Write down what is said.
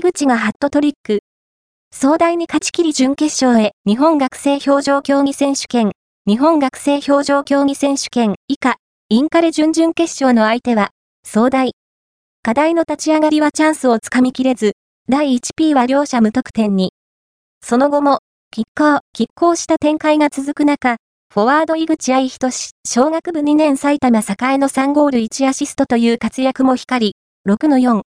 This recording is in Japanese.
井口がハットトリック。壮大に勝ち切り準決勝へ日本学生表情競技選手権、日本学生表情競技選手権以下、インカレ準々決勝の相手は、壮大。課題の立ち上がりはチャンスをつかみきれず、第 1P は両者無得点に。その後も、拮抗、拮抗した展開が続く中、フォワード井口愛仁小学部2年埼玉栄の3ゴール1アシストという活躍も光り、6の4、